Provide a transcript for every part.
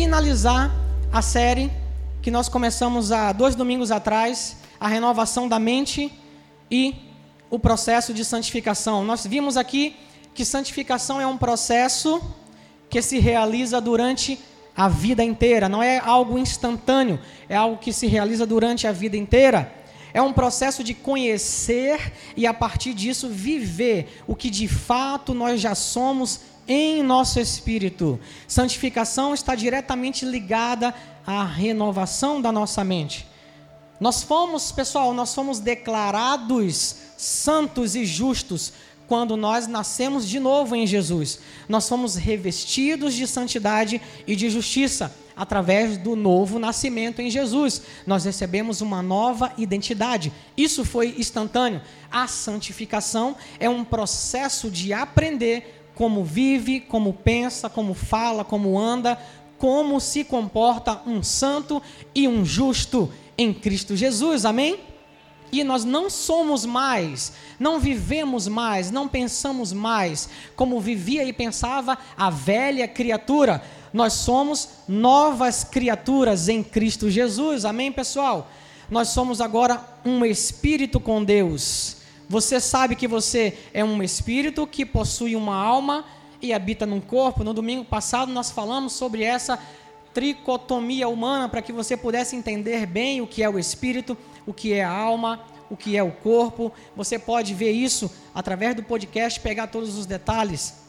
finalizar a série que nós começamos há dois domingos atrás, a renovação da mente e o processo de santificação. Nós vimos aqui que santificação é um processo que se realiza durante a vida inteira, não é algo instantâneo, é algo que se realiza durante a vida inteira. É um processo de conhecer e a partir disso viver o que de fato nós já somos em nosso espírito. Santificação está diretamente ligada à renovação da nossa mente. Nós fomos, pessoal, nós fomos declarados santos e justos quando nós nascemos de novo em Jesus. Nós fomos revestidos de santidade e de justiça através do novo nascimento em Jesus. Nós recebemos uma nova identidade. Isso foi instantâneo. A santificação é um processo de aprender como vive, como pensa, como fala, como anda, como se comporta um santo e um justo em Cristo Jesus. Amém? E nós não somos mais, não vivemos mais, não pensamos mais como vivia e pensava a velha criatura. Nós somos novas criaturas em Cristo Jesus. Amém, pessoal? Nós somos agora um espírito com Deus. Você sabe que você é um espírito que possui uma alma e habita num corpo. No domingo passado nós falamos sobre essa tricotomia humana para que você pudesse entender bem o que é o espírito, o que é a alma, o que é o corpo. Você pode ver isso através do podcast, pegar todos os detalhes.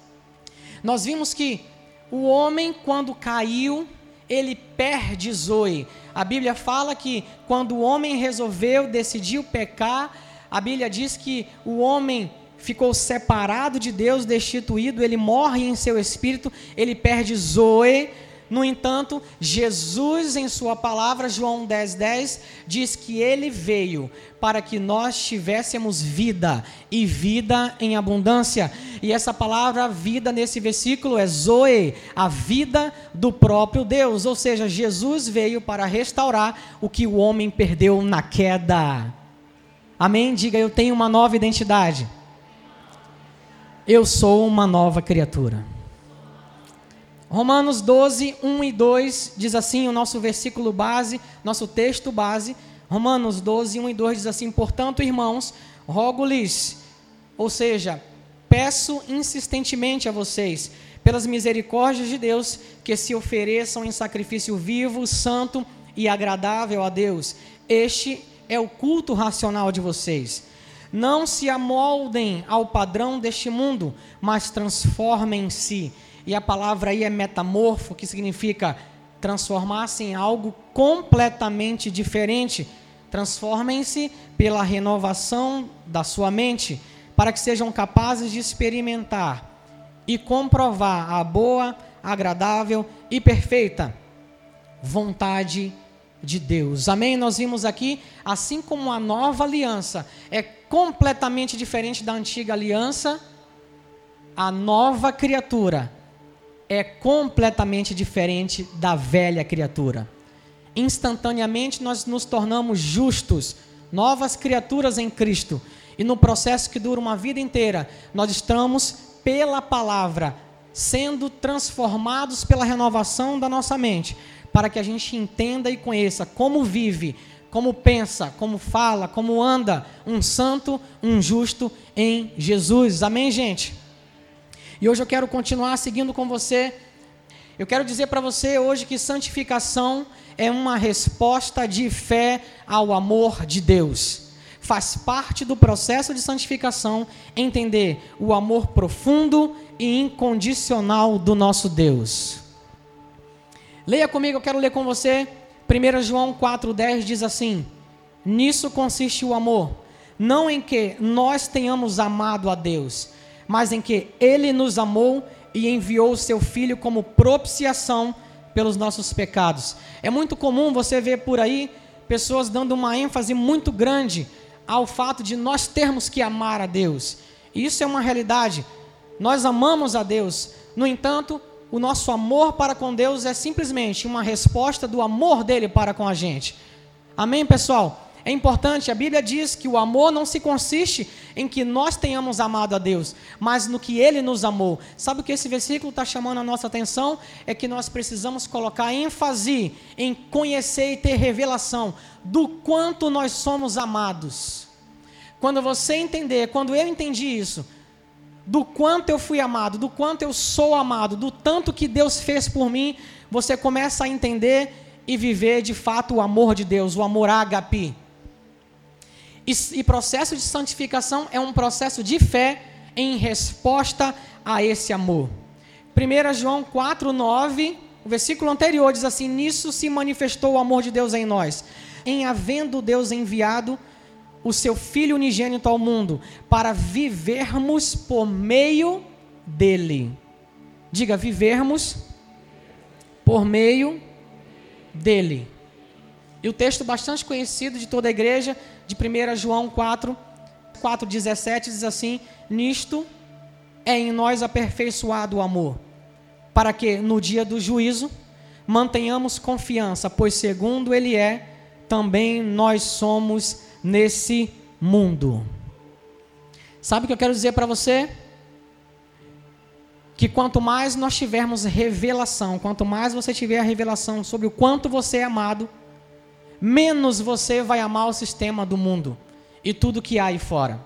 Nós vimos que o homem, quando caiu, ele perde Zoe. A Bíblia fala que quando o homem resolveu, decidiu pecar, a Bíblia diz que o homem ficou separado de Deus, destituído, ele morre em seu espírito, ele perde Zoe no entanto, Jesus, em Sua palavra, João 10,10, 10, diz que Ele veio para que nós tivéssemos vida e vida em abundância. E essa palavra vida nesse versículo é Zoe, a vida do próprio Deus. Ou seja, Jesus veio para restaurar o que o homem perdeu na queda. Amém? Diga, eu tenho uma nova identidade. Eu sou uma nova criatura. Romanos 12, 1 e 2 diz assim, o nosso versículo base, nosso texto base. Romanos 12, 1 e 2 diz assim: Portanto, irmãos, rogo-lhes, ou seja, peço insistentemente a vocês, pelas misericórdias de Deus, que se ofereçam em sacrifício vivo, santo e agradável a Deus. Este é o culto racional de vocês. Não se amoldem ao padrão deste mundo, mas transformem-se e a palavra aí é metamorfo, que significa transformar-se em algo completamente diferente. Transformem-se pela renovação da sua mente, para que sejam capazes de experimentar e comprovar a boa, agradável e perfeita vontade de Deus. Amém? Nós vimos aqui, assim como a nova aliança é completamente diferente da antiga aliança, a nova criatura é completamente diferente da velha criatura. Instantaneamente nós nos tornamos justos, novas criaturas em Cristo. E no processo que dura uma vida inteira, nós estamos, pela palavra, sendo transformados pela renovação da nossa mente, para que a gente entenda e conheça como vive, como pensa, como fala, como anda um santo, um justo em Jesus. Amém, gente? E hoje eu quero continuar seguindo com você. Eu quero dizer para você hoje que santificação é uma resposta de fé ao amor de Deus. Faz parte do processo de santificação entender o amor profundo e incondicional do nosso Deus. Leia comigo, eu quero ler com você. 1 João 4,10 diz assim: Nisso consiste o amor, não em que nós tenhamos amado a Deus, mas em que ele nos amou e enviou o seu filho como propiciação pelos nossos pecados. É muito comum você ver por aí pessoas dando uma ênfase muito grande ao fato de nós termos que amar a Deus. Isso é uma realidade. Nós amamos a Deus. No entanto, o nosso amor para com Deus é simplesmente uma resposta do amor dele para com a gente. Amém, pessoal? é importante, a Bíblia diz que o amor não se consiste em que nós tenhamos amado a Deus, mas no que Ele nos amou. Sabe o que esse versículo está chamando a nossa atenção? É que nós precisamos colocar ênfase em conhecer e ter revelação do quanto nós somos amados. Quando você entender, quando eu entendi isso, do quanto eu fui amado, do quanto eu sou amado, do tanto que Deus fez por mim, você começa a entender e viver de fato o amor de Deus, o amor ágape. E, e processo de santificação é um processo de fé em resposta a esse amor. 1 João 4, 9, o versículo anterior diz assim: Nisso se manifestou o amor de Deus em nós, em havendo Deus enviado o seu Filho unigênito ao mundo, para vivermos por meio dele. Diga, vivermos por meio dele. E o texto bastante conhecido de toda a igreja, de 1 João 4, 4, 17, diz assim: Nisto é em nós aperfeiçoado o amor, para que no dia do juízo mantenhamos confiança, pois segundo Ele é, também nós somos nesse mundo. Sabe o que eu quero dizer para você? Que quanto mais nós tivermos revelação, quanto mais você tiver a revelação sobre o quanto você é amado, menos você vai amar o sistema do mundo e tudo que há aí fora.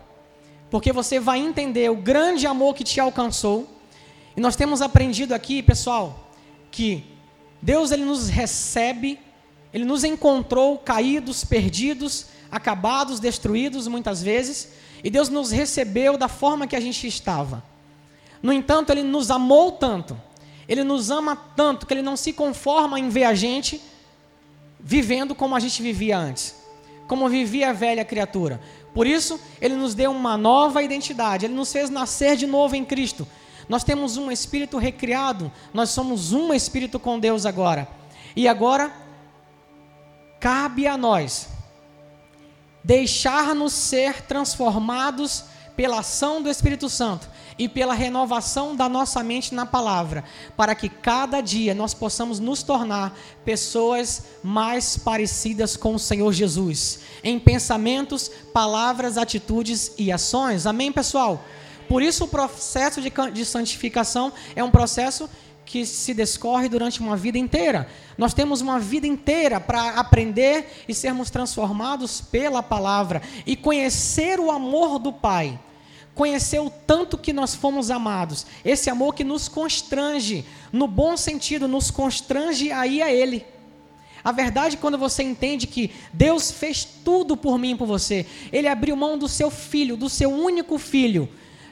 Porque você vai entender o grande amor que te alcançou. E nós temos aprendido aqui, pessoal, que Deus ele nos recebe, ele nos encontrou caídos, perdidos, acabados, destruídos muitas vezes, e Deus nos recebeu da forma que a gente estava. No entanto, Ele nos amou tanto, Ele nos ama tanto, que Ele não se conforma em ver a gente vivendo como a gente vivia antes, como vivia a velha criatura. Por isso, Ele nos deu uma nova identidade, Ele nos fez nascer de novo em Cristo. Nós temos um espírito recriado, nós somos um espírito com Deus agora. E agora, cabe a nós deixar-nos ser transformados pela ação do Espírito Santo e pela renovação da nossa mente na palavra, para que cada dia nós possamos nos tornar pessoas mais parecidas com o Senhor Jesus, em pensamentos, palavras, atitudes e ações. Amém, pessoal? Por isso, o processo de, santificação é um processo que se descorre durante uma vida inteira. Nós temos uma vida inteira para aprender e sermos transformados pela palavra e conhecer o amor do Pai. Conhecer o tanto que nós fomos amados. Esse amor que nos constrange, no bom sentido, nos constrange a ir a Ele. A verdade, quando você entende que Deus fez tudo por mim e por você, Ele abriu mão do seu filho, do seu único filho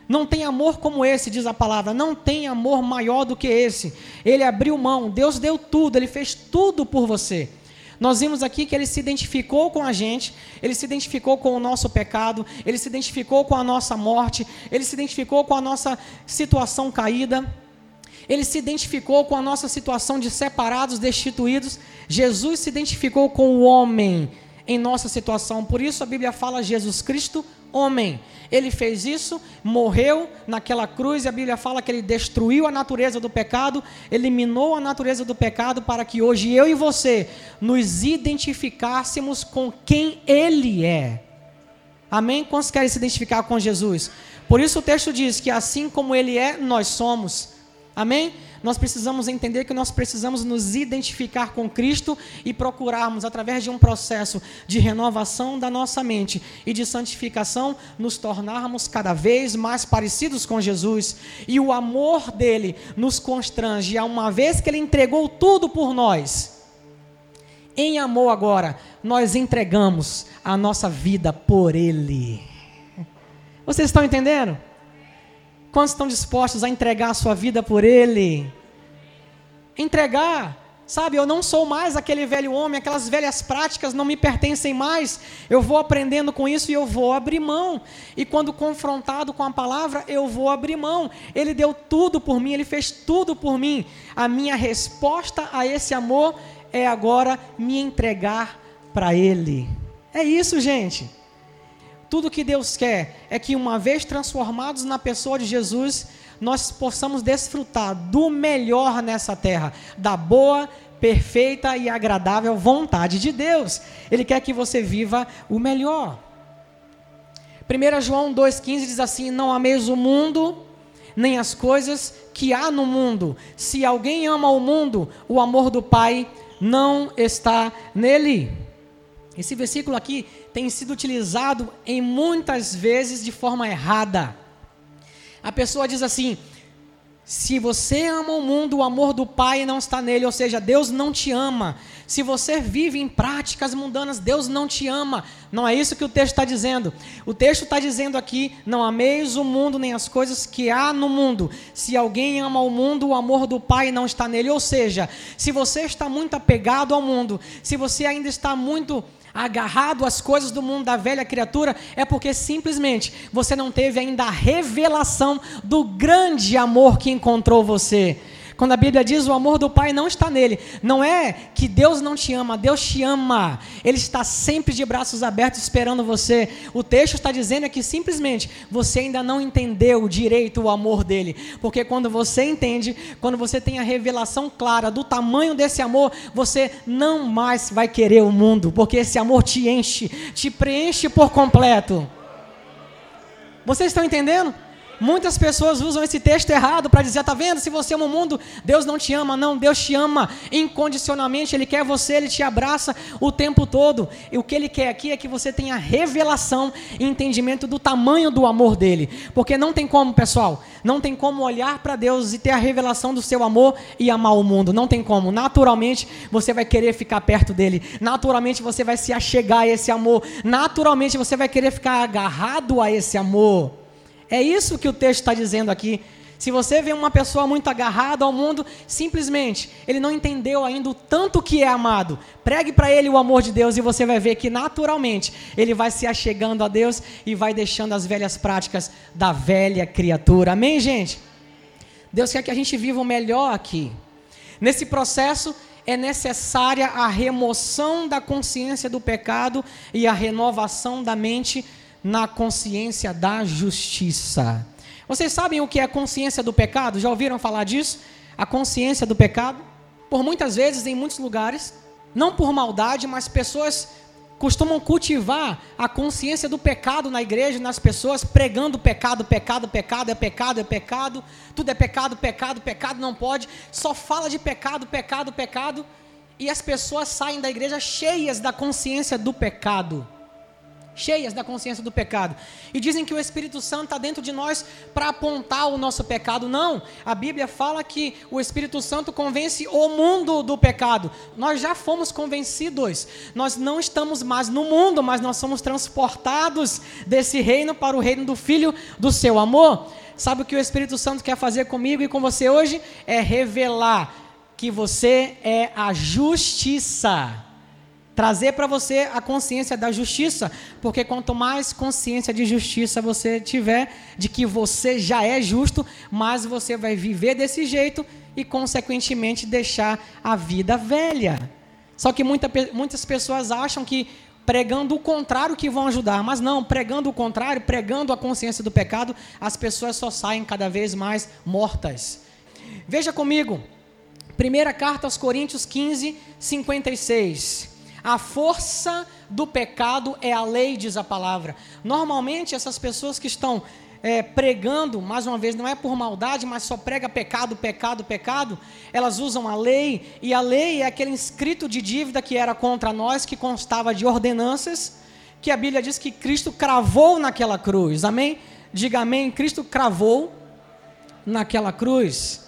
não tem amor como esse, diz a palavra. Não tem amor maior do que esse. Ele abriu mão, Deus deu tudo, ele fez tudo por você. Nós vimos aqui que ele se identificou com a gente, ele se identificou com o nosso pecado, ele se identificou com a nossa morte, ele se identificou com a nossa situação caída, ele se identificou com a nossa situação de separados, destituídos. Jesus se identificou com o homem em nossa situação. Por isso a Bíblia fala Jesus Cristo, homem. Ele fez isso, morreu naquela cruz, e a Bíblia fala que ele destruiu a natureza do pecado, eliminou a natureza do pecado para que hoje eu e você nos identificássemos com quem ele é. Amém? Quantos querem se identificar com Jesus? Por isso o texto diz que assim como ele é, nós somos. Amém? nós precisamos entender que nós precisamos nos identificar com Cristo e procurarmos, através de um processo de renovação da nossa mente e de santificação, nos tornarmos cada vez mais parecidos com Jesus. E o amor dele nos constrange, a uma vez que ele entregou tudo por nós. Em amor agora, nós entregamos a nossa vida por ele. Vocês estão entendendo? Quantos estão dispostos a entregar a sua vida por Ele? Entregar. Sabe, eu não sou mais aquele velho homem, aquelas velhas práticas não me pertencem mais. Eu vou aprendendo com isso e eu vou abrir mão. E quando confrontado com a palavra, eu vou abrir mão. Ele deu tudo por mim, ele fez tudo por mim. A minha resposta a esse amor é agora me entregar para ele. É isso, gente. Tudo que Deus quer é que, uma vez transformados na pessoa de Jesus, nós possamos desfrutar do melhor nessa terra, da boa, perfeita e agradável vontade de Deus. Ele quer que você viva o melhor. 1 João 2,15 diz assim: Não ameis o mundo, nem as coisas que há no mundo. Se alguém ama o mundo, o amor do Pai não está nele. Esse versículo aqui tem sido utilizado em muitas vezes de forma errada. A pessoa diz assim: se você ama o mundo, o amor do Pai não está nele, ou seja, Deus não te ama. Se você vive em práticas mundanas, Deus não te ama. Não é isso que o texto está dizendo. O texto está dizendo aqui: não ameis o mundo nem as coisas que há no mundo. Se alguém ama o mundo, o amor do Pai não está nele. Ou seja, se você está muito apegado ao mundo, se você ainda está muito agarrado às coisas do mundo da velha criatura, é porque simplesmente você não teve ainda a revelação do grande amor que encontrou você. Quando a Bíblia diz o amor do Pai não está nele, não é que Deus não te ama, Deus te ama. Ele está sempre de braços abertos esperando você. O texto está dizendo é que simplesmente você ainda não entendeu direito o amor dele. Porque quando você entende, quando você tem a revelação clara do tamanho desse amor, você não mais vai querer o mundo, porque esse amor te enche, te preenche por completo. Vocês estão entendendo? Muitas pessoas usam esse texto errado para dizer: tá vendo? Se você ama o mundo, Deus não te ama. Não, Deus te ama incondicionalmente. Ele quer você, ele te abraça o tempo todo. E o que ele quer aqui é que você tenha revelação e entendimento do tamanho do amor dele. Porque não tem como, pessoal, não tem como olhar para Deus e ter a revelação do seu amor e amar o mundo. Não tem como. Naturalmente você vai querer ficar perto dele. Naturalmente você vai se achegar a esse amor. Naturalmente você vai querer ficar agarrado a esse amor. É isso que o texto está dizendo aqui. Se você vê uma pessoa muito agarrada ao mundo, simplesmente ele não entendeu ainda o tanto que é amado. Pregue para ele o amor de Deus e você vai ver que naturalmente ele vai se achegando a Deus e vai deixando as velhas práticas da velha criatura. Amém, gente? Deus quer que a gente viva o melhor aqui. Nesse processo é necessária a remoção da consciência do pecado e a renovação da mente na consciência da justiça. Vocês sabem o que é a consciência do pecado? Já ouviram falar disso? A consciência do pecado? Por muitas vezes, em muitos lugares, não por maldade, mas pessoas costumam cultivar a consciência do pecado na igreja, nas pessoas, pregando pecado, pecado, pecado, é pecado, é pecado, tudo é pecado, pecado, pecado não pode, só fala de pecado, pecado, pecado, e as pessoas saem da igreja cheias da consciência do pecado cheias da consciência do pecado. E dizem que o Espírito Santo está dentro de nós para apontar o nosso pecado. Não, a Bíblia fala que o Espírito Santo convence o mundo do pecado. Nós já fomos convencidos. Nós não estamos mais no mundo, mas nós somos transportados desse reino para o reino do Filho do seu amor. Sabe o que o Espírito Santo quer fazer comigo e com você hoje? É revelar que você é a justiça trazer para você a consciência da justiça, porque quanto mais consciência de justiça você tiver, de que você já é justo, mais você vai viver desse jeito e, consequentemente, deixar a vida velha. Só que muita, muitas pessoas acham que pregando o contrário que vão ajudar, mas não, pregando o contrário, pregando a consciência do pecado, as pessoas só saem cada vez mais mortas. Veja comigo, primeira carta aos Coríntios 15, 56. A força do pecado é a lei, diz a palavra. Normalmente, essas pessoas que estão é, pregando, mais uma vez, não é por maldade, mas só prega pecado, pecado, pecado, elas usam a lei, e a lei é aquele inscrito de dívida que era contra nós, que constava de ordenanças, que a Bíblia diz que Cristo cravou naquela cruz. Amém? Diga amém. Cristo cravou naquela cruz.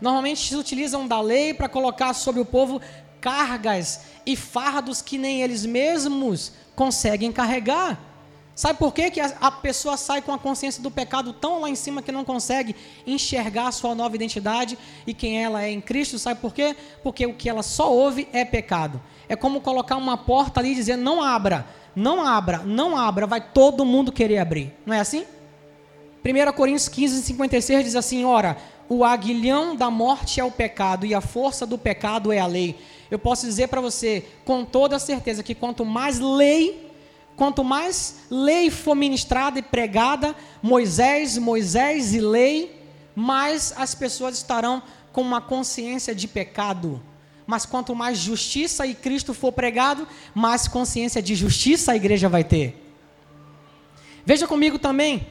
Normalmente se utilizam da lei para colocar sobre o povo cargas e fardos que nem eles mesmos conseguem carregar. Sabe por quê? que a, a, pessoa sai com a consciência do pecado tão lá em cima que não consegue enxergar a sua nova identidade e quem ela é em Cristo? Sabe por quê? Porque o que ela só ouve é pecado. É como colocar uma porta ali e dizer: não abra, não abra, não abra, vai todo mundo querer abrir. Não é assim? 1 Coríntios 15, 56 diz assim: Ora, o aguilhão da morte é o pecado e a força do pecado é a lei eu posso dizer para você com toda certeza que quanto mais lei, quanto mais lei for ministrada e pregada, Moisés, Moisés e lei, mais as pessoas estarão com uma consciência de pecado, mas quanto mais justiça e Cristo for pregado, mais consciência de justiça a igreja vai ter. Veja comigo também,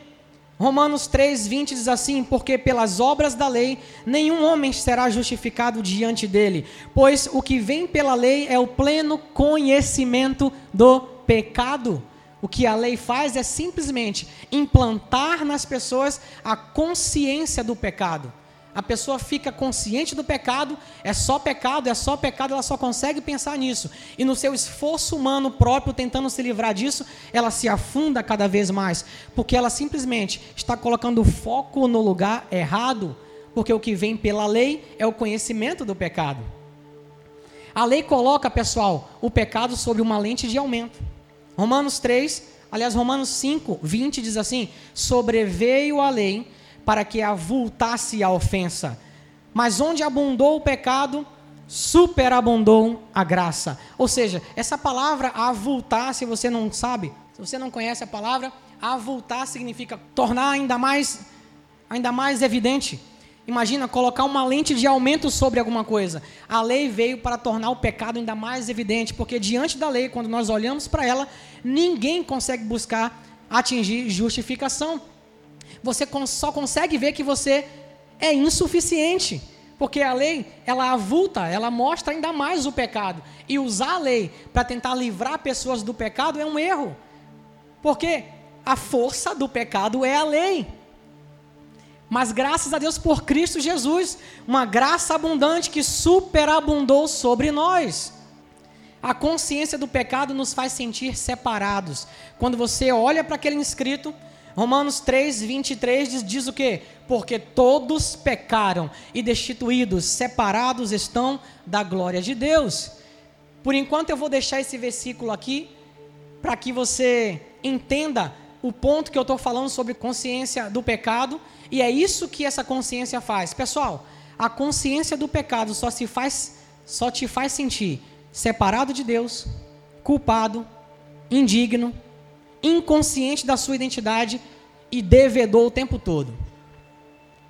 Romanos 3, 20 diz assim: Porque pelas obras da lei nenhum homem será justificado diante dele, pois o que vem pela lei é o pleno conhecimento do pecado. O que a lei faz é simplesmente implantar nas pessoas a consciência do pecado. A pessoa fica consciente do pecado, é só pecado, é só pecado, ela só consegue pensar nisso. E no seu esforço humano próprio, tentando se livrar disso, ela se afunda cada vez mais, porque ela simplesmente está colocando o foco no lugar errado, porque o que vem pela lei é o conhecimento do pecado. A lei coloca, pessoal, o pecado sobre uma lente de aumento. Romanos 3, aliás, Romanos 5, 20 diz assim: Sobreveio a lei para que avultasse a ofensa. Mas onde abundou o pecado, superabundou a graça. Ou seja, essa palavra avultar, se você não sabe, se você não conhece a palavra, avultar significa tornar ainda mais ainda mais evidente. Imagina colocar uma lente de aumento sobre alguma coisa. A lei veio para tornar o pecado ainda mais evidente, porque diante da lei, quando nós olhamos para ela, ninguém consegue buscar atingir justificação você só consegue ver que você é insuficiente. Porque a lei, ela avulta, ela mostra ainda mais o pecado. E usar a lei para tentar livrar pessoas do pecado é um erro. Porque a força do pecado é a lei. Mas graças a Deus por Cristo Jesus, uma graça abundante que superabundou sobre nós. A consciência do pecado nos faz sentir separados. Quando você olha para aquele inscrito, Romanos 3, 23 diz, diz o que? Porque todos pecaram e destituídos, separados estão da glória de Deus. Por enquanto eu vou deixar esse versículo aqui para que você entenda o ponto que eu estou falando sobre consciência do pecado, e é isso que essa consciência faz. Pessoal, a consciência do pecado só se faz, só te faz sentir separado de Deus, culpado, indigno, inconsciente da sua identidade e devedor o tempo todo.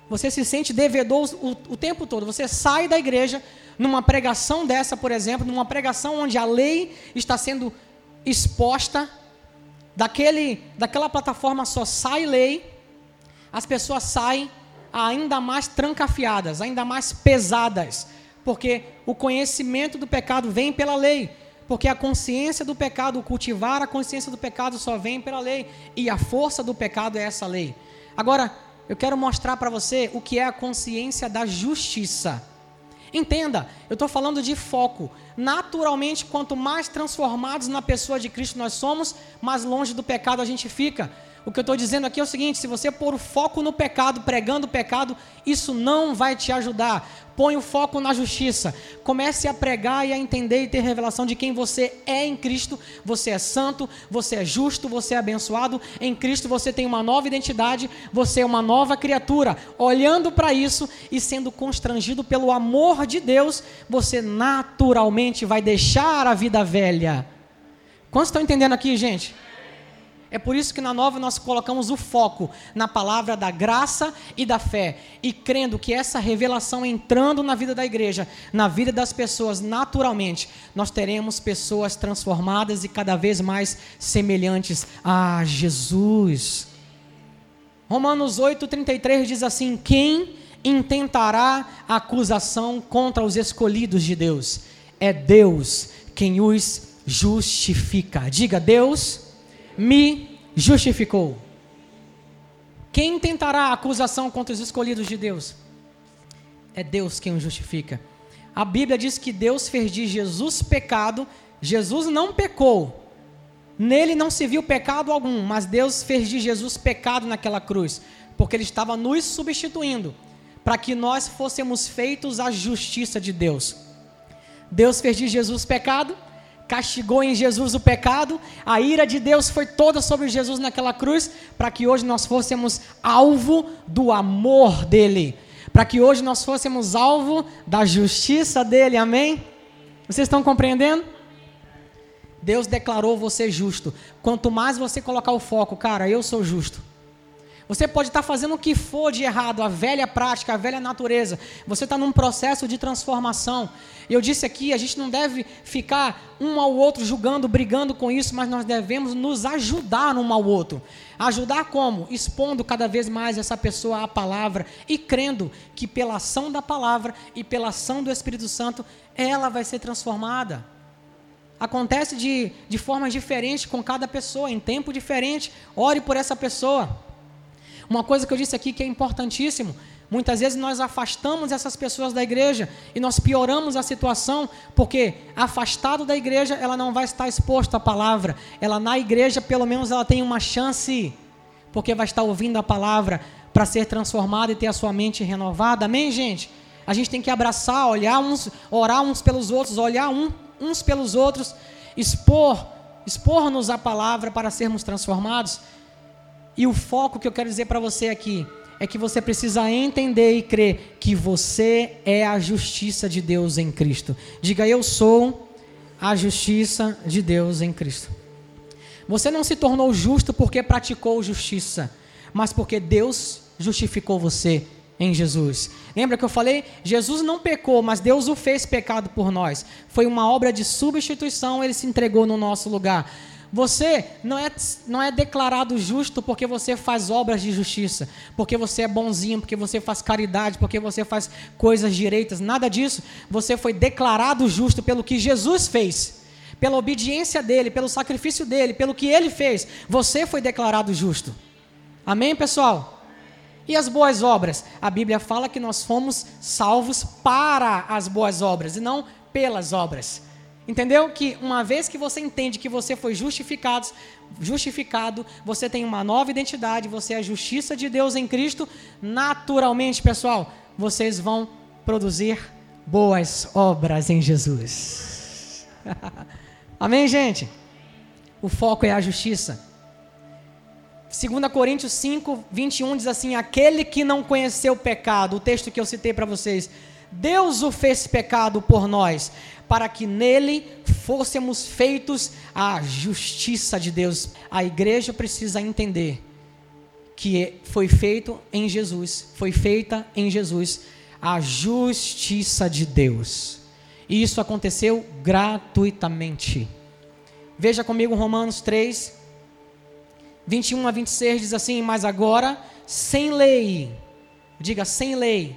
Você se sente devedor o, o, tempo todo. Você sai da igreja numa pregação dessa, por exemplo, numa pregação onde a lei está sendo exposta, daquele, daquela plataforma só sai lei, as pessoas saem ainda mais trancafiadas, ainda mais pesadas, porque o conhecimento do pecado vem pela lei. Porque a consciência do pecado, cultivar a consciência do pecado só vem pela lei. E a força do pecado é essa lei. Agora, eu quero mostrar para você o que é a consciência da justiça. Entenda, eu estou falando de foco. Naturalmente, quanto mais transformados na pessoa de Cristo nós somos, mais longe do pecado a gente fica. O que eu estou dizendo aqui é o seguinte: se você pôr o foco no pecado, pregando o pecado, isso não vai te ajudar. Põe o foco na justiça. Comece a pregar e a entender e ter revelação de quem você é em Cristo. Você é santo, você é justo, você é abençoado. Em Cristo você tem uma nova identidade, você é uma nova criatura. Olhando para isso e sendo constrangido pelo amor de Deus, você naturalmente vai deixar a vida velha. Quantos estão entendendo aqui, gente? É por isso que na nova nós colocamos o foco na palavra da graça e da fé. E crendo que essa revelação entrando na vida da igreja, na vida das pessoas, naturalmente, nós teremos pessoas transformadas e cada vez mais semelhantes a Jesus. Romanos 8,33 diz assim: Quem intentará acusação contra os escolhidos de Deus? É Deus quem os justifica. Diga, Deus me justificou. Quem tentará acusação contra os escolhidos de Deus? É Deus quem o justifica. A Bíblia diz que Deus fez de Jesus pecado. Jesus não pecou. Nele não se viu pecado algum, mas Deus fez de Jesus pecado naquela cruz, porque ele estava nos substituindo, para que nós fôssemos feitos a justiça de Deus. Deus fez de Jesus pecado, castigou em Jesus o pecado, a ira de Deus foi toda sobre Jesus naquela cruz, para que hoje nós fôssemos alvo do amor dele, para que hoje nós fôssemos alvo da justiça dele, amém? Vocês estão compreendendo? Deus declarou você justo. Quanto mais você colocar o foco, cara, eu sou justo. Você pode estar fazendo o que for de errado, a velha prática, a velha natureza. Você está num processo de transformação. Eu disse aqui, a gente não deve ficar um ao outro julgando, brigando com isso, mas nós devemos nos ajudar um ao outro. Ajudar como? Expondo cada vez mais essa pessoa à palavra e crendo que pela ação da palavra e pela ação do Espírito Santo, ela vai ser transformada. Acontece de, de formas diferentes com cada pessoa, em tempo diferente. Ore por essa pessoa. Uma coisa que eu disse aqui que é importantíssimo. Muitas vezes nós afastamos essas pessoas da igreja e nós pioramos a situação, porque afastado da igreja ela não vai estar exposta à palavra. Ela na igreja, pelo menos, ela tem uma chance, porque vai estar ouvindo a palavra para ser transformada e ter a sua mente renovada. Amém, gente? A gente tem que abraçar, olhar uns, orar uns pelos outros, olhar um, uns pelos outros, expor, expor-nos a palavra para sermos transformados. E o foco que eu quero dizer para você aqui é que você precisa entender e crer que você é a justiça de Deus em Cristo. Diga, eu sou a justiça de Deus em Cristo. Você não se tornou justo porque praticou justiça, mas porque Deus justificou você em Jesus. Lembra que eu falei? Jesus não pecou, mas Deus o fez pecado por nós. Foi uma obra de substituição, ele se entregou no nosso lugar. Você não é, não é declarado justo porque você faz obras de justiça, porque você é bonzinho, porque você faz caridade, porque você faz coisas direitas, nada disso. Você foi declarado justo pelo que Jesus fez, pela obediência dele, pelo sacrifício dele, pelo que ele fez. Você foi declarado justo. Amém, pessoal? E as boas obras? A Bíblia fala que nós fomos salvos para as boas obras e não pelas obras. Entendeu? Que uma vez que você entende que você foi justificado, justificado, você tem uma nova identidade, você é a justiça de Deus em Cristo, naturalmente, pessoal, vocês vão produzir boas obras em Jesus. Amém, gente? O foco é a justiça. 2 Coríntios 5, 21 diz assim: Aquele que não conheceu o pecado, o texto que eu citei para vocês, Deus o fez pecado por nós, para que nele fôssemos feitos a justiça de Deus. A igreja precisa entender que foi feito em Jesus, foi feita em Jesus a justiça de Deus. E isso aconteceu gratuitamente. Veja comigo Romanos 3, 21 a 26 diz assim: Mas agora, sem lei, diga sem lei,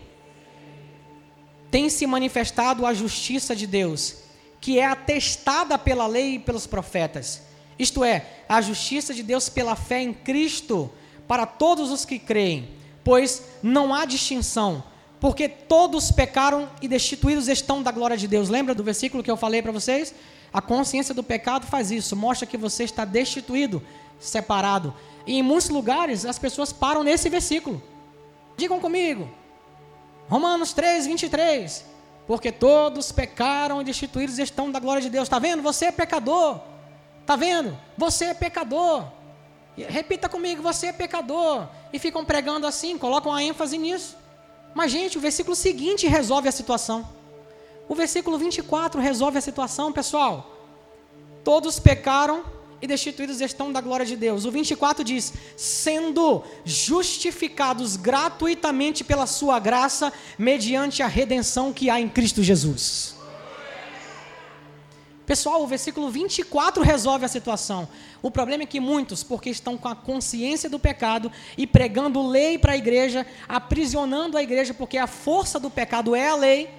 tem se manifestado a justiça de Deus, que é atestada pela lei e pelos profetas. Isto é, a justiça de Deus pela fé em Cristo para todos os que creem, pois não há distinção, porque todos pecaram e destituídos estão da glória de Deus. Lembra do versículo que eu falei para vocês? A consciência do pecado faz isso, mostra que você está destituído, separado. E em muitos lugares as pessoas param nesse versículo. Digam comigo, Romanos 3, 23. Porque todos pecaram e destituídos estão da glória de Deus. Está vendo? Você é pecador. Está vendo? Você é pecador. Repita comigo, você é pecador. E ficam pregando assim, colocam a ênfase nisso. Mas, gente, o versículo seguinte resolve a situação. O versículo 24 resolve a situação, pessoal. Todos pecaram e destituídos estão da glória de Deus. O 24 diz: sendo justificados gratuitamente pela sua graça, mediante a redenção que há em Cristo Jesus. Pessoal, o versículo 24 resolve a situação. O problema é que muitos, porque estão com a consciência do pecado e pregando lei para a igreja, aprisionando a igreja, porque a força do pecado é a lei,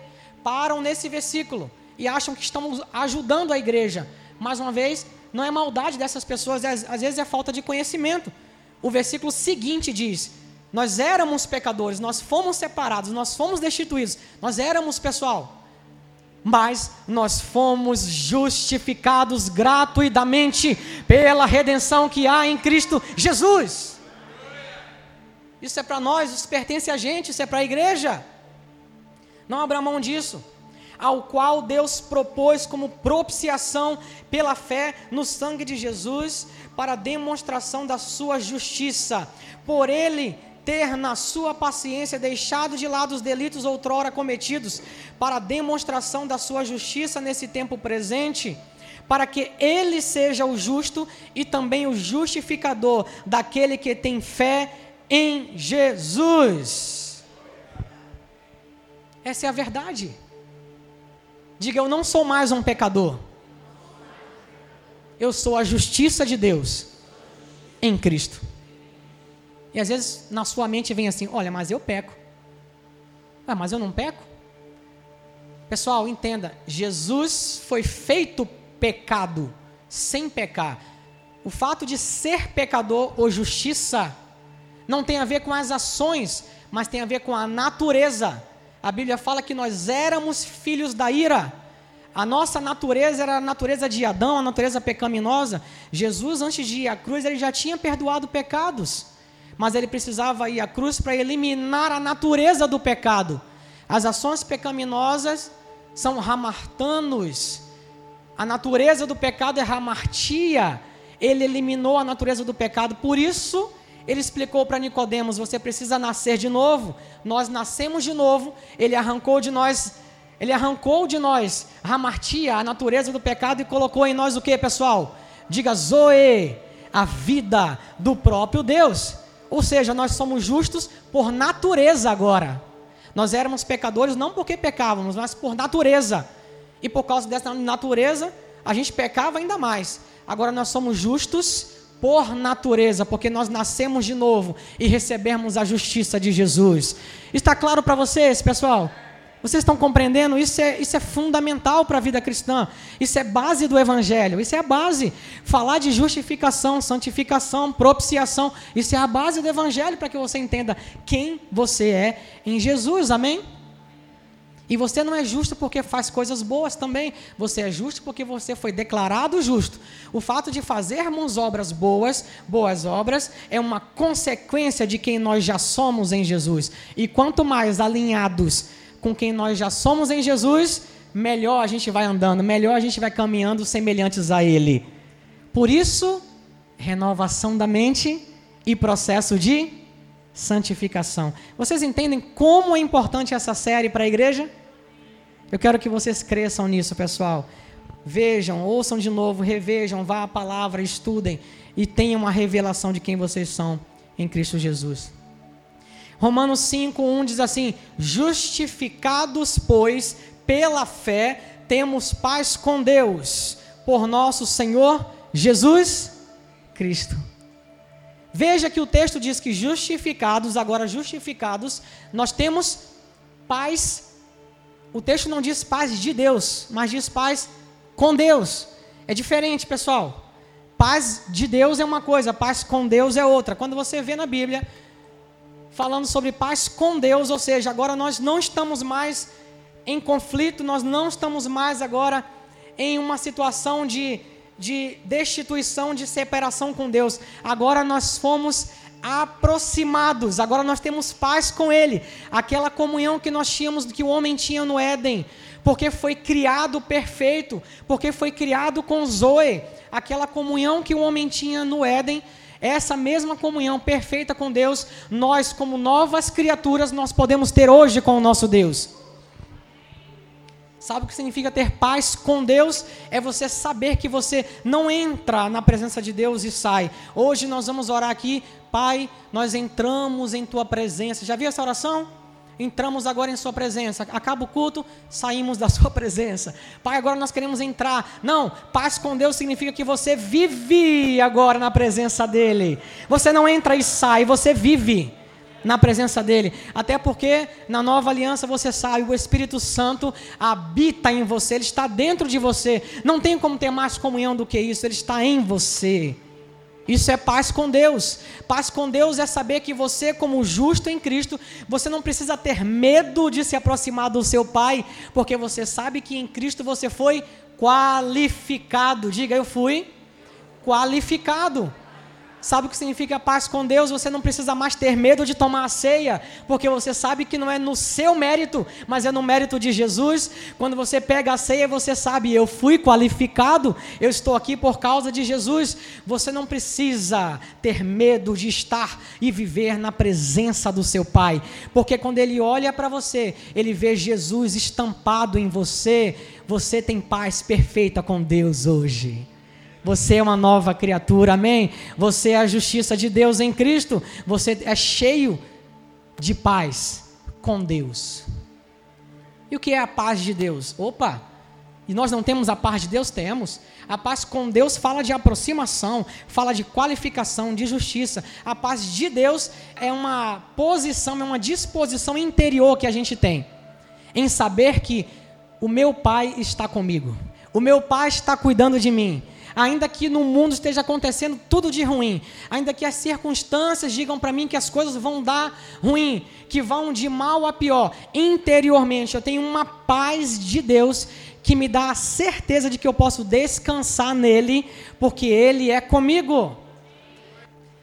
param nesse versículo e acham que estamos ajudando a igreja. Mais uma vez, não é maldade dessas pessoas, às, às vezes é falta de conhecimento. O versículo seguinte diz: Nós éramos pecadores, nós fomos separados, nós fomos destituídos, nós éramos pessoal, mas nós fomos justificados gratuitamente pela redenção que há em Cristo Jesus. Isso é para nós, isso pertence a gente, isso é para a igreja. Não abra mão disso ao qual Deus propôs como propiciação pela fé no sangue de Jesus, para demonstração da sua justiça. Por ele ter na sua paciência deixado de lado os delitos outrora cometidos, para demonstração da sua justiça nesse tempo presente, para que ele seja o justo e também o justificador daquele que tem fé em Jesus. Essa é a verdade. Diga, eu não sou mais um pecador. Eu sou a justiça de Deus em Cristo. E às vezes na sua mente vem assim: olha, mas eu peco. Ah, mas eu não peco? Pessoal, entenda: Jesus foi feito pecado, sem pecar. O fato de ser pecador ou justiça não tem a ver com as ações, mas tem a ver com a natureza. A Bíblia fala que nós éramos filhos da ira. A nossa natureza era a natureza de Adão, a natureza pecaminosa. Jesus, antes de ir à cruz, ele já tinha perdoado pecados. Mas ele precisava ir à cruz para eliminar a natureza do pecado. As ações pecaminosas são ramartanos. A natureza do pecado é ramartia. Ele eliminou a natureza do pecado. Por isso, ele explicou para Nicodemos: você precisa nascer de novo. Nós nascemos de novo. Ele arrancou de nós, ele arrancou de nós ramartia, a natureza do pecado e colocou em nós o que, pessoal? Diga Zoe, a vida do próprio Deus. Ou seja, nós somos justos por natureza agora. Nós éramos pecadores não porque pecávamos, mas por natureza. E por causa dessa natureza, a gente pecava ainda mais. Agora nós somos justos por natureza, porque nós nascemos de novo e recebemos a justiça de Jesus. Está claro para vocês, pessoal? Vocês estão compreendendo? Isso é, isso é fundamental para a vida cristã. Isso é base do Evangelho. Isso é a base. Falar de justificação, santificação, propiciação. Isso é a base do Evangelho para que você entenda quem você é em Jesus. Amém? E você não é justo porque faz coisas boas também. Você é justo porque você foi declarado justo. O fato de fazermos obras boas, boas obras, é uma consequência de quem nós já somos em Jesus. E quanto mais alinhados com quem nós já somos em Jesus, melhor a gente vai andando, melhor a gente vai caminhando semelhantes a Ele. Por isso, renovação da mente e processo de santificação. Vocês entendem como é importante essa série para a igreja? Eu quero que vocês cresçam nisso, pessoal. Vejam, ouçam de novo, revejam, vá à palavra, estudem e tenham uma revelação de quem vocês são em Cristo Jesus. Romanos 5:1 diz assim: Justificados, pois, pela fé, temos paz com Deus, por nosso Senhor Jesus Cristo. Veja que o texto diz que justificados, agora justificados, nós temos paz. O texto não diz paz de Deus, mas diz paz com Deus. É diferente, pessoal. Paz de Deus é uma coisa, paz com Deus é outra. Quando você vê na Bíblia falando sobre paz com Deus, ou seja, agora nós não estamos mais em conflito, nós não estamos mais agora em uma situação de, de destituição, de separação com Deus. Agora nós fomos aproximados, agora nós temos paz com Ele, aquela comunhão que nós tínhamos, que o homem tinha no Éden, porque foi criado perfeito, porque foi criado com Zoe, aquela comunhão que o homem tinha no Éden essa mesma comunhão perfeita com Deus, nós como novas criaturas nós podemos ter hoje com o nosso Deus. Sabe o que significa ter paz com Deus? É você saber que você não entra na presença de Deus e sai. Hoje nós vamos orar aqui, Pai, nós entramos em tua presença. Já viu essa oração? entramos agora em Sua presença. Acaba o culto, saímos da Sua presença. Pai, agora nós queremos entrar. Não, paz com Deus significa que você vive agora na presença dEle. Você não entra e sai, você vive na presença dEle. Até porque na nova aliança você sabe, o Espírito Santo habita em você, Ele está dentro de você. Não tem como ter mais comunhão do que isso, Ele está em você. Isso é paz com Deus. Paz com Deus é saber que você, como justo em Cristo, você não precisa ter medo de se aproximar do seu Pai, porque você sabe que em Cristo você foi qualificado. Diga, eu fui qualificado. Sabe o que significa paz com Deus? Você não precisa mais ter medo de tomar a ceia, porque você sabe que não é no seu mérito, mas é no mérito de Jesus. Quando você pega a ceia, você sabe, eu fui qualificado, eu estou aqui por causa de Jesus. Você não precisa ter medo de estar e viver na presença do seu Pai, porque quando Ele olha para você, Ele vê Jesus estampado em você, você tem paz perfeita com Deus hoje. Você é uma nova criatura, amém? Você é a justiça de Deus em Cristo. Você é cheio de paz com Deus. E o que é a paz de Deus? Opa! E nós não temos a paz de Deus? Temos. A paz com Deus fala de aproximação, fala de qualificação, de justiça. A paz de Deus é uma posição, é uma disposição interior que a gente tem em saber que o meu Pai está comigo, o meu Pai está cuidando de mim. Ainda que no mundo esteja acontecendo tudo de ruim, ainda que as circunstâncias digam para mim que as coisas vão dar ruim, que vão de mal a pior, interiormente eu tenho uma paz de Deus que me dá a certeza de que eu posso descansar nele, porque ele é comigo.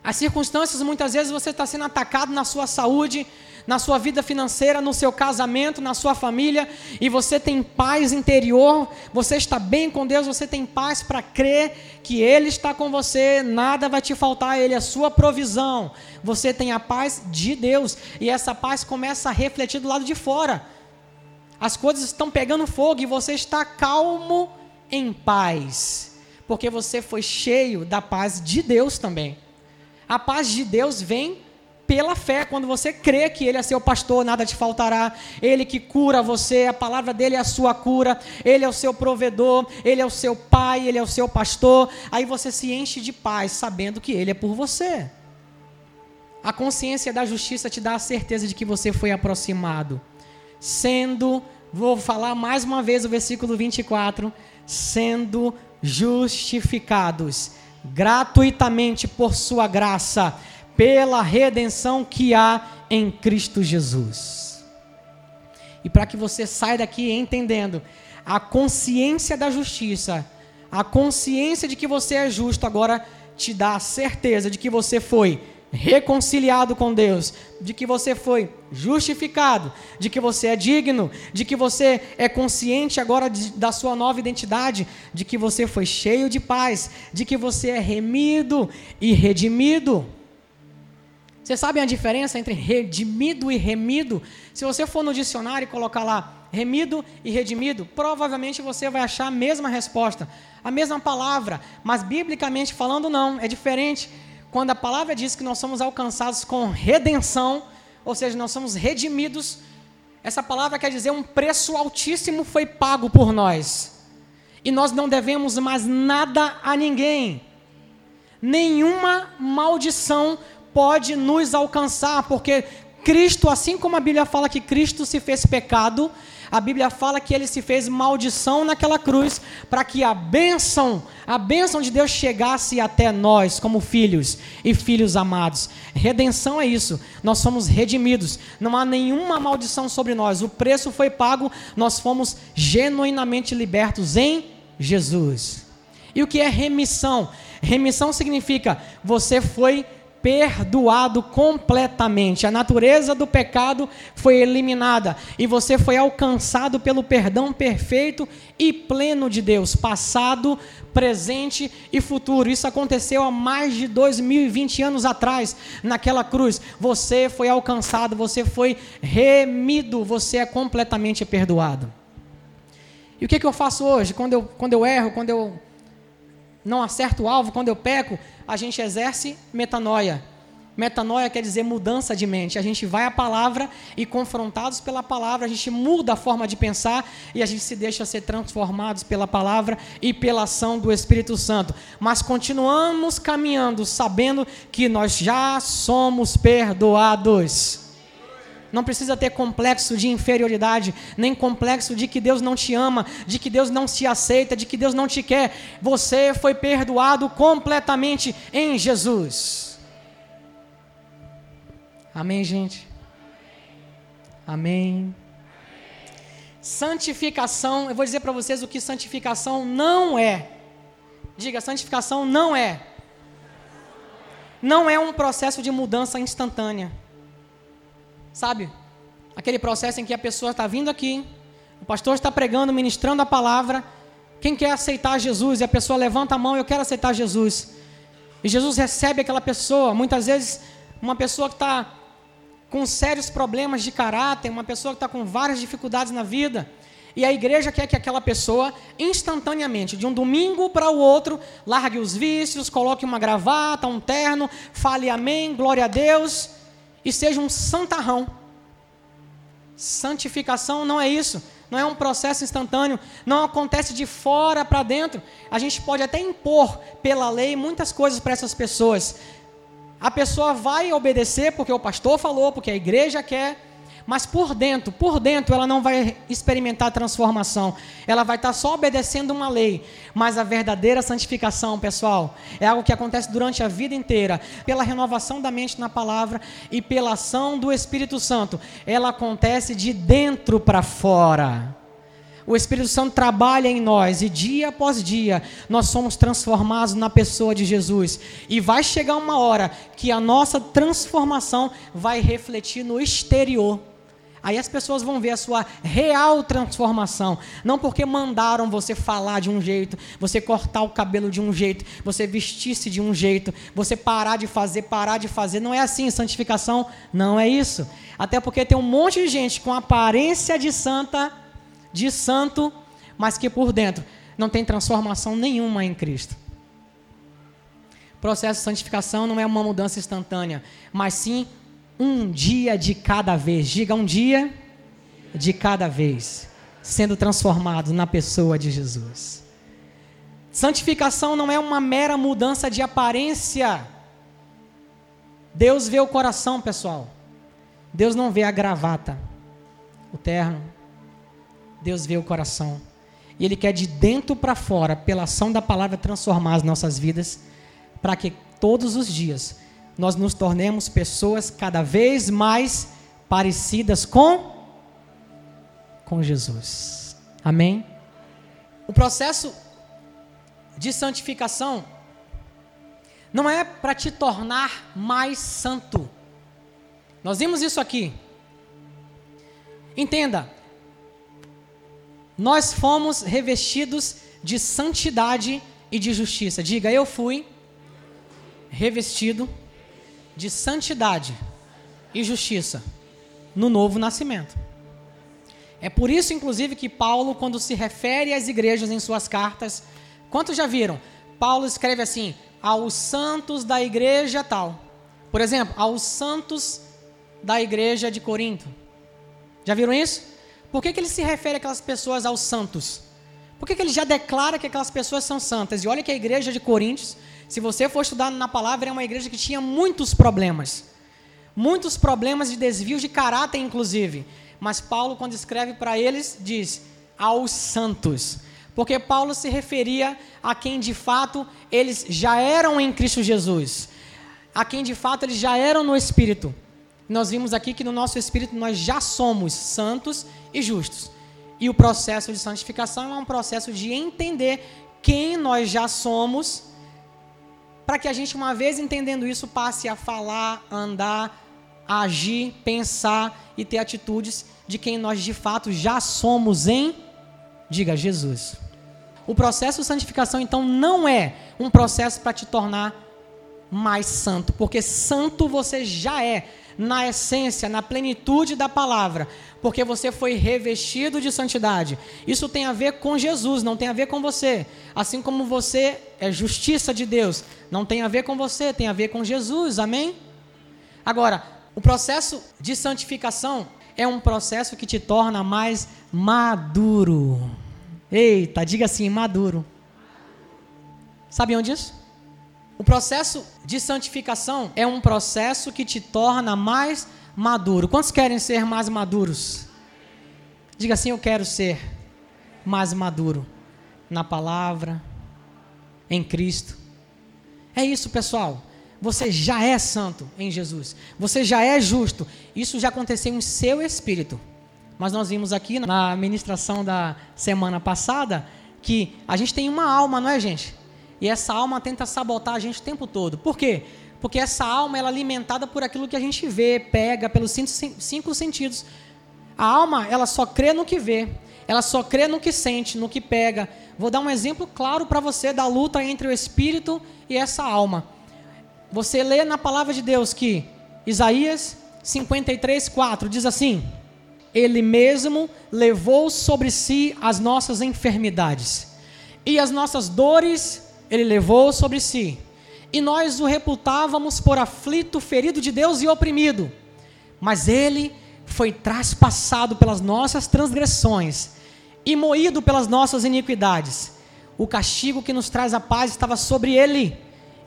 As circunstâncias, muitas vezes você está sendo atacado na sua saúde, na sua vida financeira, no seu casamento, na sua família, e você tem paz interior, você está bem com Deus, você tem paz para crer que Ele está com você, nada vai te faltar, Ele é sua provisão. Você tem a paz de Deus, e essa paz começa a refletir do lado de fora as coisas estão pegando fogo e você está calmo em paz, porque você foi cheio da paz de Deus também. A paz de Deus vem pela fé, quando você crê que Ele é seu pastor, nada te faltará, Ele que cura você, a palavra dele é a sua cura, Ele é o seu provedor, Ele é o seu pai, Ele é o seu pastor, aí você se enche de paz, sabendo que Ele é por você. A consciência da justiça te dá a certeza de que você foi aproximado. Sendo, vou falar mais uma vez o versículo 24, sendo justificados gratuitamente por sua graça, pela redenção que há em Cristo Jesus. E para que você saia daqui entendendo a consciência da justiça, a consciência de que você é justo, agora te dá a certeza de que você foi reconciliado com Deus, de que você foi justificado, de que você é digno, de que você é consciente agora de, da sua nova identidade, de que você foi cheio de paz, de que você é remido e redimido. Vocês sabem a diferença entre redimido e remido? Se você for no dicionário e colocar lá remido e redimido, provavelmente você vai achar a mesma resposta, a mesma palavra, mas biblicamente falando não, é diferente quando a palavra diz que nós somos alcançados com redenção, ou seja, nós somos redimidos, essa palavra quer dizer um preço altíssimo foi pago por nós. E nós não devemos mais nada a ninguém. Nenhuma maldição pode nos alcançar, porque Cristo, assim como a Bíblia fala que Cristo se fez pecado, a Bíblia fala que ele se fez maldição naquela cruz para que a bênção, a bênção de Deus chegasse até nós como filhos e filhos amados. Redenção é isso. Nós somos redimidos. Não há nenhuma maldição sobre nós. O preço foi pago, nós fomos genuinamente libertos em Jesus. E o que é remissão? Remissão significa você foi perdoado completamente. A natureza do pecado foi eliminada e você foi alcançado pelo perdão perfeito e pleno de Deus, passado, presente e futuro. Isso aconteceu há mais de 2020 anos atrás, naquela cruz. Você foi alcançado, você foi remido, você é completamente perdoado. E o que, que eu faço hoje? Quando eu, quando eu erro, quando eu não acerto o alvo, quando eu peco, a gente exerce metanoia. Metanoia quer dizer mudança de mente. A gente vai à palavra e, confrontados pela palavra, a gente muda a forma de pensar e a gente se deixa ser transformados pela palavra e pela ação do Espírito Santo. Mas continuamos caminhando sabendo que nós já somos perdoados. Não precisa ter complexo de inferioridade, nem complexo de que Deus não te ama, de que Deus não te aceita, de que Deus não te quer. Você foi perdoado completamente em Jesus. Amém, gente? Amém. Santificação, eu vou dizer para vocês o que santificação não é. Diga, santificação não é. Não é um processo de mudança instantânea. Sabe? Aquele processo em que a pessoa está vindo aqui, o pastor está pregando, ministrando a palavra. Quem quer aceitar Jesus? E a pessoa levanta a mão, eu quero aceitar Jesus. E Jesus recebe aquela pessoa. Muitas vezes, uma pessoa que está com sérios problemas de caráter, uma pessoa que está com várias dificuldades na vida, E a igreja quer que aquela pessoa, instantaneamente, de um domingo para o outro, largue os vícios, coloque uma gravata, um terno, fale amém, glória a Deus, e seja um santarrão. Santificação não é isso, não é um processo instantâneo, não acontece de fora para dentro. A gente pode até impor pela lei muitas coisas para essas pessoas. A pessoa vai obedecer porque o pastor falou, porque a igreja quer mas por dentro, por dentro ela não vai experimentar transformação. Ela vai estar só obedecendo uma lei. Mas a verdadeira santificação, pessoal, é algo que acontece durante a vida inteira, pela renovação da mente na palavra e pela ação do Espírito Santo. Ela acontece de dentro para fora. O Espírito Santo trabalha em nós e dia após dia nós somos transformados na pessoa de Jesus. E vai chegar uma hora que a nossa transformação vai refletir no exterior. Aí as pessoas vão ver a sua real transformação. Não porque mandaram você falar de um jeito, você cortar o cabelo de um jeito, você vestir-se de um jeito, você parar de fazer, parar de fazer. Não é assim, santificação não é isso. Até porque tem um monte de gente com aparência de santa, de santo, mas que por dentro não tem transformação nenhuma em Cristo. O processo de santificação não é uma mudança instantânea, mas sim um dia de cada vez. Diga um dia de cada vez, sendo transformado na pessoa de Jesus. Santificação não é uma mera mudança de aparência. Deus vê o coração, pessoal. Deus não vê a gravata, o terno. Deus vê o coração. E Ele quer de dentro para fora, pela ação da palavra, transformar as nossas vidas, para que todos os dias nós nos tornemos pessoas cada vez mais parecidas com com Jesus. Amém? O processo de santificação não é para te tornar mais santo. Nós vimos isso aqui. Entenda, nós fomos revestidos de santidade e de justiça. Diga, eu fui revestido de santidade e justiça no novo nascimento. É por isso, inclusive, que Paulo, quando se refere às igrejas em suas cartas, quantos já viram? Paulo escreve assim: aos santos da igreja tal. Por exemplo, aos santos da igreja de Corinto. Já viram isso? Por que, que ele se refere àquelas pessoas aos santos? Por que, que ele já declara que aquelas pessoas são santas? E olha que a igreja de Coríntios se você for estudar na palavra, é uma igreja que tinha muitos problemas. Muitos problemas de desvio de caráter, inclusive. Mas Paulo, quando escreve para eles, diz aos santos. Porque Paulo se referia a quem de fato eles já eram em Cristo Jesus. A quem de fato eles já eram no Espírito. Nós vimos aqui que no nosso Espírito nós já somos santos e justos. E o processo de santificação é um processo de entender quem nós já somos para que a gente, uma vez entendendo isso, passe a falar, andar, agir, pensar e ter atitudes de quem nós de fato já somos em, diga, Jesus. O processo de santificação, então, não é um processo para te tornar mais santo, porque santo você já é, na essência, na plenitude da palavra, porque você foi revestido de santidade. Isso tem a ver com Jesus, não tem a ver com você. Assim como você é justiça de Deus, não tem a ver com você, tem a ver com Jesus. Amém? Agora, o processo de santificação é um processo que te torna mais maduro. Eita, diga assim, maduro. Sabiam disso? O processo de santificação é um processo que te torna mais maduro. Quantos querem ser mais maduros? Diga assim: Eu quero ser mais maduro na palavra, em Cristo. É isso, pessoal. Você já é santo em Jesus. Você já é justo. Isso já aconteceu em seu espírito. Mas nós vimos aqui na ministração da semana passada que a gente tem uma alma, não é, gente? E essa alma tenta sabotar a gente o tempo todo. Por quê? Porque essa alma ela é alimentada por aquilo que a gente vê, pega, pelos cinco, sentidos. A alma, ela só crê no que vê. Ela só crê no que sente, no que pega. Vou dar um exemplo claro para você da luta entre o espírito e essa alma. Você lê na palavra de Deus que Isaías 53, 4 diz assim: ele mesmo levou sobre si as nossas enfermidades. E as nossas dores ele levou sobre si. E nós o reputávamos por aflito, ferido de Deus e oprimido. Mas ele foi traspassado pelas nossas transgressões e moído pelas nossas iniquidades. O castigo que nos traz a paz estava sobre ele,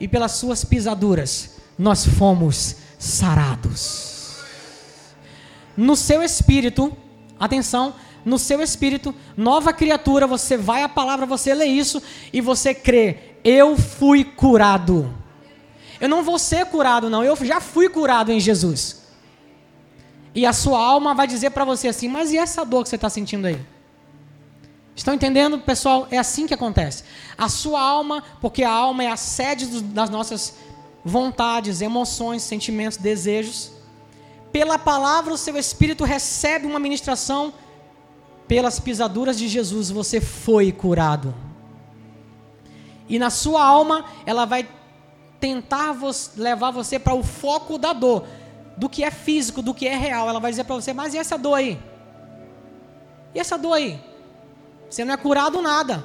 e pelas suas pisaduras nós fomos sarados no seu espírito, atenção, no seu espírito, nova criatura, você vai à palavra, você lê isso e você crê, eu fui curado. Eu não vou ser curado, não, eu já fui curado em Jesus. E a sua alma vai dizer para você assim: Mas e essa dor que você está sentindo aí? Estão entendendo, pessoal? É assim que acontece. A sua alma, porque a alma é a sede das nossas vontades, emoções, sentimentos, desejos pela palavra o seu espírito recebe uma ministração, pelas pisaduras de Jesus você foi curado. E na sua alma, ela vai tentar levar você para o foco da dor, do que é físico, do que é real. Ela vai dizer para você: Mas e essa dor aí? E essa dor aí? Você não é curado nada.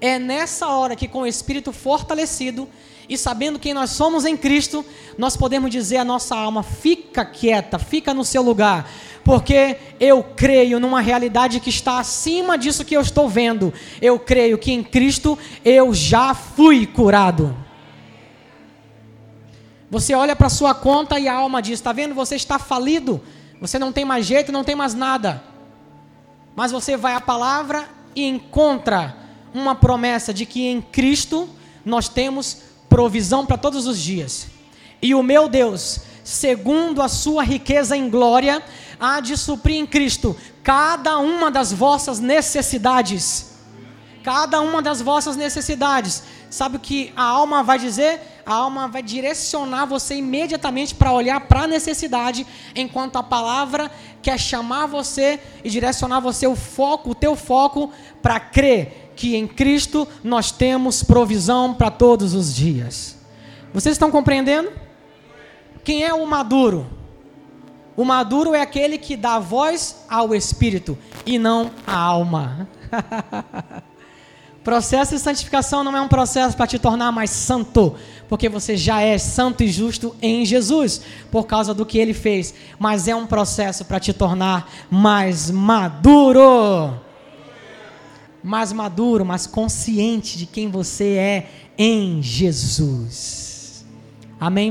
É nessa hora que, com o espírito fortalecido, e sabendo quem nós somos em Cristo, nós podemos dizer à nossa alma: fica quieta, fica no seu lugar, porque eu creio numa realidade que está acima disso que eu estou vendo. Eu creio que em Cristo eu já fui curado. Você olha para sua conta e a alma diz: está vendo? Você está falido, você não tem mais jeito, não tem mais nada. Mas você vai à palavra e encontra uma promessa de que em Cristo nós temos provisão para todos os dias. E o meu Deus, segundo a sua riqueza em glória, há de suprir em Cristo cada uma das vossas necessidades. Cada uma das vossas necessidades. Sabe o que a alma vai dizer? A alma vai direcionar você imediatamente para olhar para a necessidade, enquanto a palavra quer chamar você e direcionar você o foco, o teu foco para crer que em Cristo nós temos provisão para todos os dias. Vocês estão compreendendo? Quem é o maduro? O maduro é aquele que dá voz ao espírito e não à alma. processo de santificação não é um processo para te tornar mais santo, porque você já é santo e justo em Jesus, por causa do que ele fez, mas é um processo para te tornar mais maduro mais maduro, mais consciente de quem você é em Jesus. Amém?